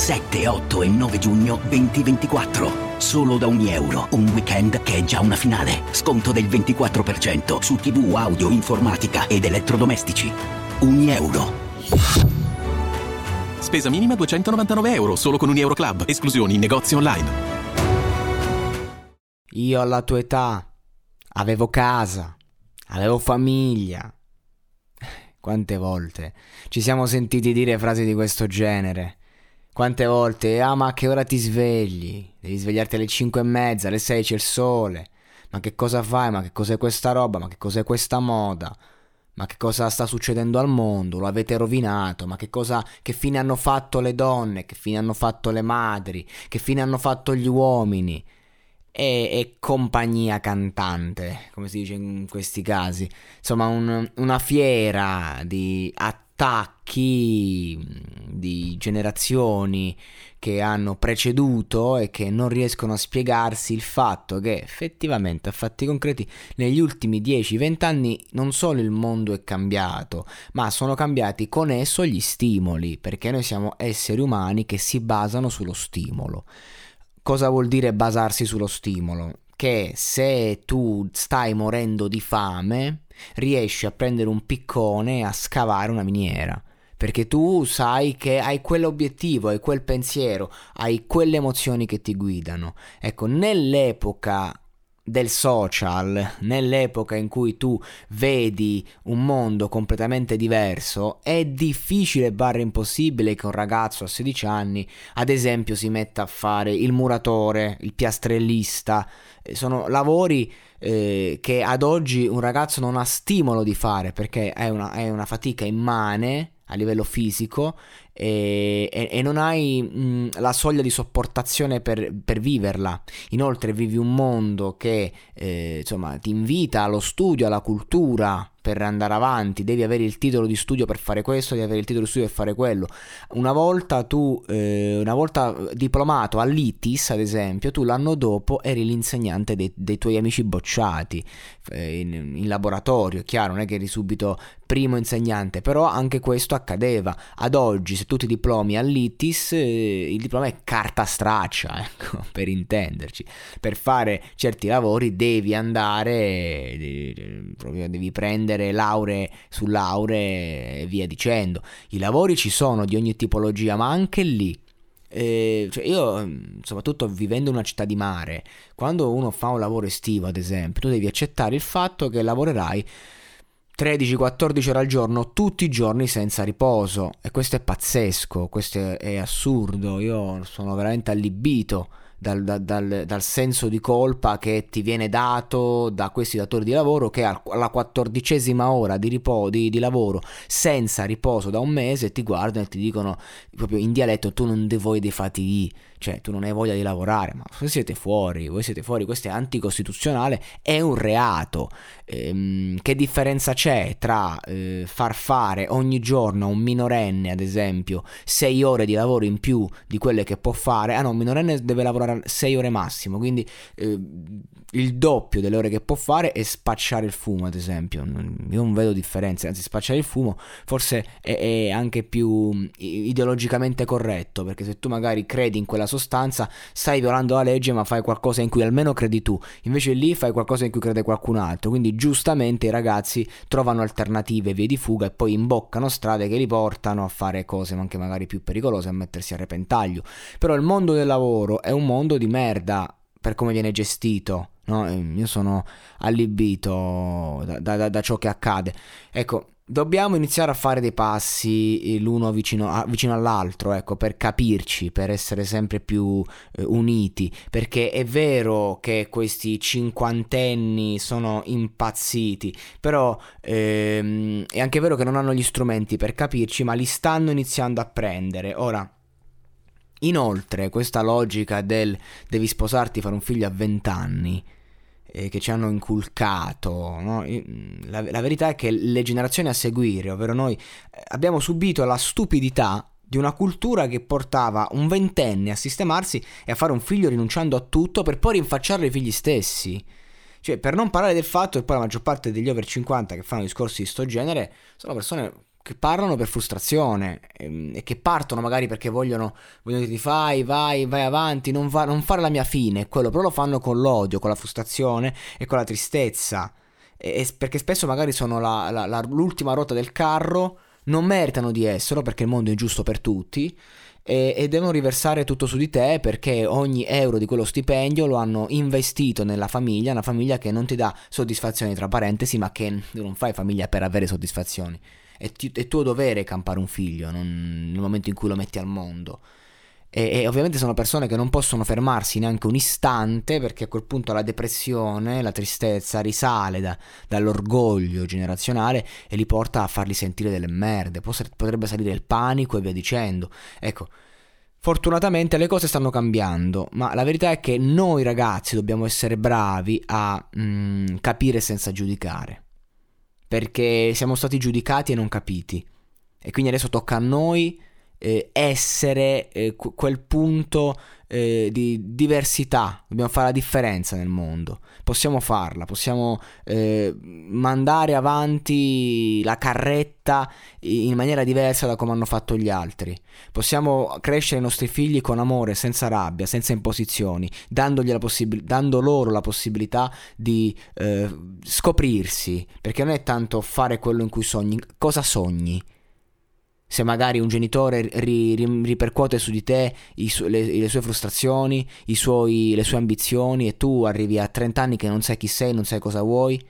7, 8 e 9 giugno 2024. Solo da ogni euro. Un weekend che è già una finale. Sconto del 24% su TV, audio, informatica ed elettrodomestici. Ogni euro. Spesa minima 299 euro, solo con un Euro Club. Esclusioni in negozi online. Io alla tua età avevo casa, avevo famiglia. Quante volte ci siamo sentiti dire frasi di questo genere? Quante volte, ah ma a che ora ti svegli? Devi svegliarti alle 5 e mezza, alle 6 c'è il sole. Ma che cosa fai? Ma che cos'è questa roba? Ma che cos'è questa moda? Ma che cosa sta succedendo al mondo? Lo avete rovinato? Ma che cosa, che fine hanno fatto le donne? Che fine hanno fatto le madri? Che fine hanno fatto gli uomini? E, e compagnia cantante, come si dice in questi casi. Insomma, un, una fiera di attacchi di generazioni che hanno preceduto e che non riescono a spiegarsi il fatto che effettivamente a fatti concreti negli ultimi 10-20 anni non solo il mondo è cambiato, ma sono cambiati con esso gli stimoli, perché noi siamo esseri umani che si basano sullo stimolo. Cosa vuol dire basarsi sullo stimolo? Che se tu stai morendo di fame, riesci a prendere un piccone e a scavare una miniera perché tu sai che hai quell'obiettivo, hai quel pensiero, hai quelle emozioni che ti guidano. Ecco, nell'epoca del social, nell'epoca in cui tu vedi un mondo completamente diverso, è difficile barra impossibile che un ragazzo a 16 anni, ad esempio, si metta a fare il muratore, il piastrellista. Eh, sono lavori eh, che ad oggi un ragazzo non ha stimolo di fare perché è una, è una fatica immane a livello fisico e, e, e non hai mh, la soglia di sopportazione per, per, viverla. Inoltre vivi un mondo che eh, insomma, ti invita allo studio, alla cultura, per andare avanti, devi avere il titolo di studio per fare questo, devi avere il titolo di studio per fare quello. Una volta tu, eh, una volta diplomato all'ITIS, ad esempio, tu l'anno dopo eri l'insegnante dei, dei tuoi amici bocciati eh, in, in, laboratorio, chiaro, non è che eri subito primo insegnante, però anche questo accadeva. Ad oggi, se tu ti diplomi all'ITIS, eh, il diploma è carta straccia, ecco, per intenderci. Per fare certi lavori devi andare, devi, devi prendere lauree su lauree e via dicendo. I lavori ci sono di ogni tipologia, ma anche lì eh, cioè io, soprattutto vivendo in una città di mare, quando uno fa un lavoro estivo, ad esempio, tu devi accettare il fatto che lavorerai 13-14 ore al giorno, tutti i giorni senza riposo. E questo è pazzesco, questo è, assurdo. Io sono veramente allibito dal, dal, dal, senso di colpa che ti viene dato da questi datori di lavoro che alla quattordicesima ora di, ripo, di, di lavoro senza riposo da un mese ti guardano e ti dicono proprio in dialetto tu non dei fatichi cioè tu non hai voglia di lavorare, ma voi siete fuori, voi siete fuori, questo è anticostituzionale, è un reato. Ehm, che differenza c'è tra eh, far fare ogni giorno a un minorenne, ad esempio, 6 ore di lavoro in più di quelle che può fare? Ah no, un minorenne deve lavorare 6 ore massimo, quindi eh, il doppio delle ore che può fare è spacciare il fumo, ad esempio. Io non vedo differenze, anzi spacciare il fumo forse è, è anche più ideologicamente corretto, perché se tu magari credi in quella sostanza stai violando la legge ma fai qualcosa in cui almeno credi tu, invece lì fai qualcosa in cui crede qualcun altro, quindi giustamente i ragazzi trovano alternative, vie di fuga e poi imboccano strade che li portano a fare cose anche magari più pericolose, a mettersi a repentaglio. Però il mondo del lavoro è un mondo di merda per come viene gestito. No? Io sono allibito da, da, da ciò che accade. Ecco, dobbiamo iniziare a fare dei passi eh, l'uno vicino, a, vicino all'altro, ecco, per capirci, per essere sempre più eh, uniti, perché è vero che questi cinquantenni sono impazziti, però ehm, è anche vero che non hanno gli strumenti per capirci, ma li stanno iniziando a prendere. Ora, inoltre, questa logica del devi sposarti, fare un figlio a vent'anni, eh, che ci hanno inculcato. No? La, la, verità è che le generazioni a seguire, ovvero noi, eh, abbiamo subito la stupidità di una cultura che portava un ventenne a sistemarsi e a fare un figlio rinunciando a tutto per poi rinfacciarlo ai figli stessi. Cioè, per non parlare del fatto che poi la maggior parte degli over 50 che fanno discorsi di sto genere sono persone che parlano per frustrazione ehm, e che partono magari perché vogliono, vogliono dire fai, vai, vai avanti, non, va, non, fare la mia fine, quello però lo fanno con l'odio, con la frustrazione e con la tristezza, e, e perché spesso magari sono la, la, la, l'ultima ruota del carro, non meritano di esserlo perché il mondo è ingiusto per tutti e, e devono riversare tutto su di te perché ogni euro di quello stipendio lo hanno investito nella famiglia, una famiglia che non ti dà soddisfazioni tra parentesi, ma che non fai famiglia per avere soddisfazioni è, ti, è tuo dovere campare un figlio non, nel momento in cui lo metti al mondo. E, e, ovviamente sono persone che non possono fermarsi neanche un istante perché a quel punto la depressione, la tristezza risale da, dall'orgoglio generazionale e li porta a farli sentire delle merde. Potrebbe salire il panico e via dicendo. Ecco, fortunatamente le cose stanno cambiando, ma la verità è che noi ragazzi dobbiamo essere bravi a mm, capire senza giudicare perché siamo stati giudicati e non capiti. E quindi adesso tocca a noi eh, essere eh, quel punto eh, di diversità, dobbiamo fare la differenza nel mondo, possiamo farla, possiamo eh, mandare avanti la carretta in maniera diversa da come hanno fatto gli altri, possiamo crescere i nostri figli con amore, senza rabbia, senza imposizioni, possib- dando loro la possibilità di eh, scoprirsi, perché non è tanto fare quello in cui sogni, cosa sogni se magari un genitore ri, ri, ripercuote su di te su, le, le, sue frustrazioni, suoi, le sue ambizioni e tu arrivi a 30 anni che non sai chi sei, non sai cosa vuoi,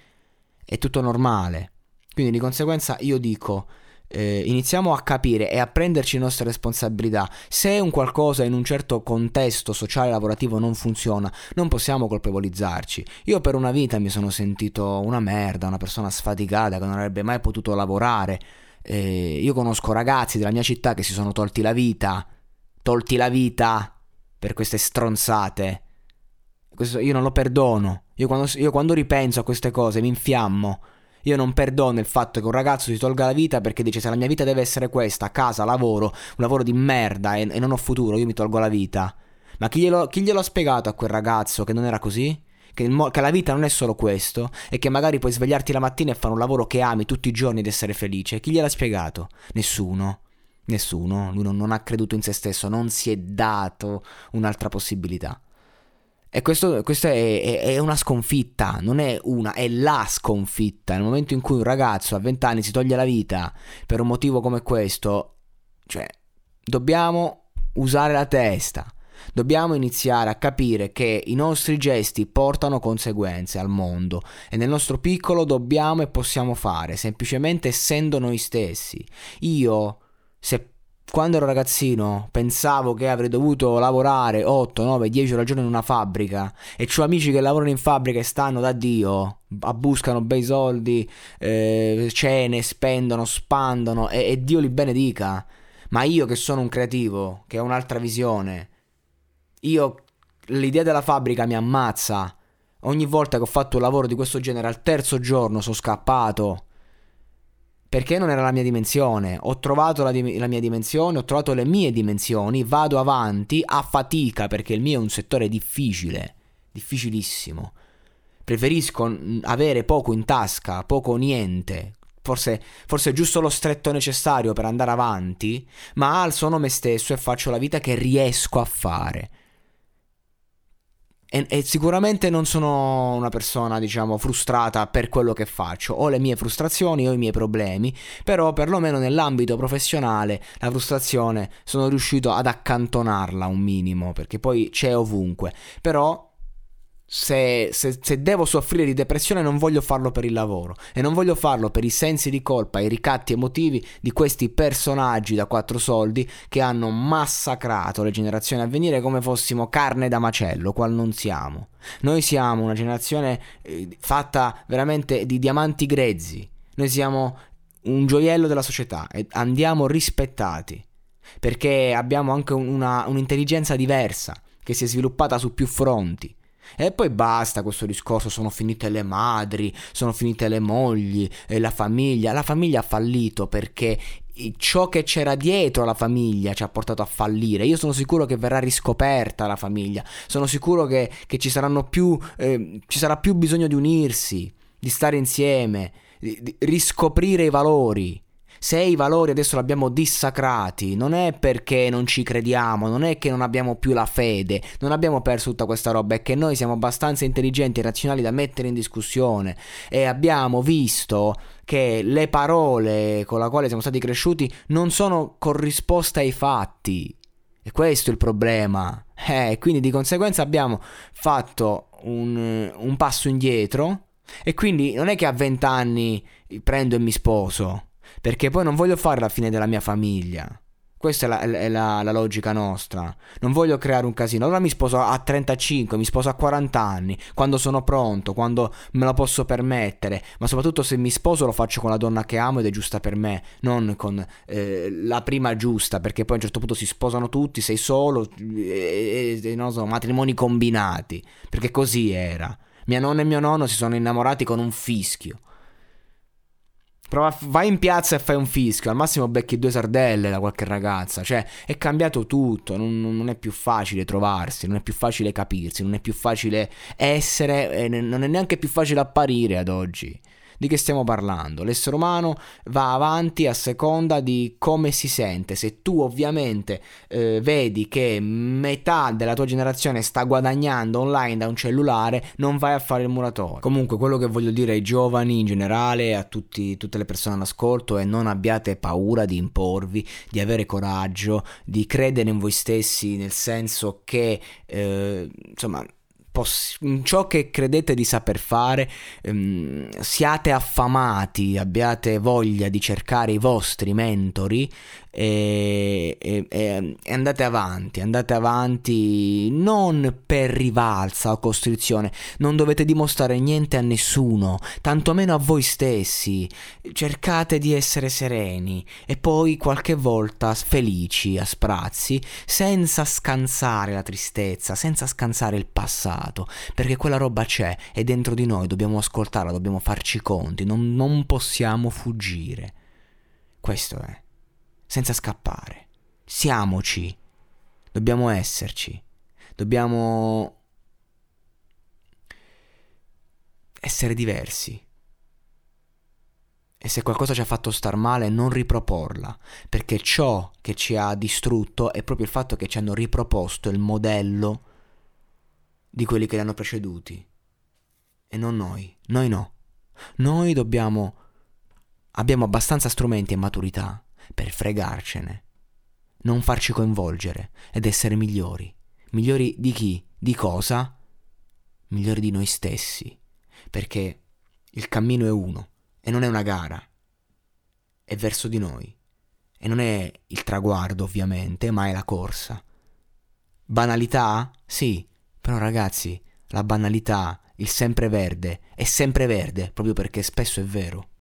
è tutto normale. Quindi di conseguenza io dico, eh, iniziamo a capire e a prenderci le nostre responsabilità. Se un qualcosa in un certo contesto sociale lavorativo non funziona, non possiamo colpevolizzarci. Io per una vita mi sono sentito una merda, una persona sfaticata che non avrebbe mai potuto lavorare eh, io conosco ragazzi della mia città che si sono tolti la vita, tolti la vita per queste stronzate. Questo io non lo perdono. Io quando, io quando ripenso a queste cose mi infiammo. Io non perdono il fatto che un ragazzo si tolga la vita perché dice se la mia vita deve essere questa, casa, lavoro, un lavoro di merda e, e non ho futuro, io mi tolgo la vita. Ma chi glielo, chi glielo ha spiegato a quel ragazzo che non era così? Che, mo- che, la vita non è solo questo e che magari puoi svegliarti la mattina e fare un lavoro che ami tutti i giorni ed essere felice. Chi gliel'ha spiegato? Nessuno. Nessuno. Lui non, non ha creduto in se stesso, non si è dato un'altra possibilità. E questo, questo è, è, è, una sconfitta, non è una, è la sconfitta. Nel momento in cui un ragazzo a 20 anni si toglie la vita per un motivo come questo, cioè, dobbiamo usare la testa Dobbiamo iniziare a capire che i nostri gesti portano conseguenze al mondo e nel nostro piccolo dobbiamo e possiamo fare, semplicemente essendo noi stessi. Io, se quando ero ragazzino pensavo che avrei dovuto lavorare 8, 9, 10 ore al giorno in una fabbrica e ho amici che lavorano in fabbrica e stanno da Dio, buscano bei soldi, eh, cene, spendono, spandono e, e Dio li benedica. Ma io che sono un creativo, che ho un'altra visione, io l'idea della fabbrica mi ammazza. Ogni volta che ho fatto un lavoro di questo genere al terzo giorno sono scappato. Perché non era la mia dimensione. Ho trovato la, di- la, mia dimensione, ho trovato le mie dimensioni, vado avanti a fatica perché il mio è un settore difficile, difficilissimo. Preferisco avere poco in tasca, poco o niente. Forse, forse giusto lo stretto necessario per andare avanti, ma alzo me stesso e faccio la vita che riesco a fare. E, e, sicuramente non sono una persona, diciamo, frustrata per quello che faccio. Ho le mie frustrazioni, ho i miei problemi, però perlomeno nell'ambito professionale la frustrazione sono riuscito ad accantonarla un minimo, perché poi c'è ovunque. Però se, se, se, devo soffrire di depressione non voglio farlo per il lavoro e non voglio farlo per i sensi di colpa i ricatti emotivi di questi personaggi da quattro soldi che hanno massacrato le generazioni a venire come fossimo carne da macello, qual non siamo. Noi siamo una generazione eh, fatta veramente di diamanti grezzi, noi siamo un gioiello della società e andiamo rispettati perché abbiamo anche una, un'intelligenza diversa che si è sviluppata su più fronti e poi basta questo discorso, sono finite le madri, sono finite le mogli, e la famiglia. La famiglia ha fallito perché ciò che c'era dietro la famiglia ci ha portato a fallire. Io sono sicuro che verrà riscoperta la famiglia, sono sicuro che, che ci, più, eh, ci sarà più bisogno di unirsi, di stare insieme, di, di riscoprire i valori se i valori adesso li abbiamo dissacrati, non è perché non ci crediamo, non è che non abbiamo più la fede, non abbiamo perso tutta questa roba, è che noi siamo abbastanza intelligenti e razionali da mettere in discussione e abbiamo visto che le parole con le quali siamo stati cresciuti non sono corrisposte ai fatti. E questo è il problema. Eh, quindi di conseguenza abbiamo fatto un, un passo indietro e quindi non è che a vent'anni prendo e mi sposo perché poi non voglio fare la fine della mia famiglia. Questa è, la, è la, la, logica nostra. Non voglio creare un casino. Allora mi sposo a 35, mi sposo a 40 anni, quando sono pronto, quando me lo posso permettere. Ma soprattutto se mi sposo lo faccio con la donna che amo ed è giusta per me, non con eh, la prima giusta, perché poi a un certo punto si sposano tutti, sei solo, e, e, non so, matrimoni combinati. Perché così era. Mia nonna e mio nonno si sono innamorati con un fischio. Prova, vai in piazza e fai un fischio, al massimo becchi due sardelle da qualche ragazza. Cioè, è cambiato tutto, non, non, è più facile trovarsi, non è più facile capirsi, non è più facile essere, e non è neanche più facile apparire ad oggi. Di che stiamo parlando? L'essere umano va avanti a seconda di come si sente. Se tu ovviamente eh, vedi che metà della tua generazione sta guadagnando online da un cellulare, non vai a fare il muratore. Comunque quello che voglio dire ai giovani in generale, a tutti, tutte le persone all'ascolto è non abbiate paura di imporvi, di avere coraggio, di credere in voi stessi, nel senso che eh, insomma poss- in ciò che credete di saper fare, ehm, siate affamati, abbiate voglia di cercare i vostri mentori e, e, e, andate avanti, andate avanti non per rivalsa o costrizione, non dovete dimostrare niente a nessuno, tantomeno a voi stessi, cercate di essere sereni e poi qualche volta felici a sprazzi, senza scansare la tristezza, senza scansare il passato, perché quella roba c'è e dentro di noi dobbiamo ascoltarla, dobbiamo farci conti, non, non possiamo fuggire. Questo è senza scappare. Siamoci. Dobbiamo esserci. Dobbiamo essere diversi. E se qualcosa ci ha fatto star male, non riproporla, perché ciò che ci ha distrutto è proprio il fatto che ci hanno riproposto il modello di quelli che li hanno preceduti. E non noi, noi no. Noi dobbiamo... abbiamo abbastanza strumenti e maturità per fregarcene, non farci coinvolgere ed essere migliori. Migliori di chi? Di cosa? Migliori di noi stessi, perché il cammino è uno e non è una gara, è verso di noi. E non è il traguardo, ovviamente, ma è la corsa. Banalità? Sì, però ragazzi, la banalità, il sempreverde, è sempreverde proprio perché spesso è vero.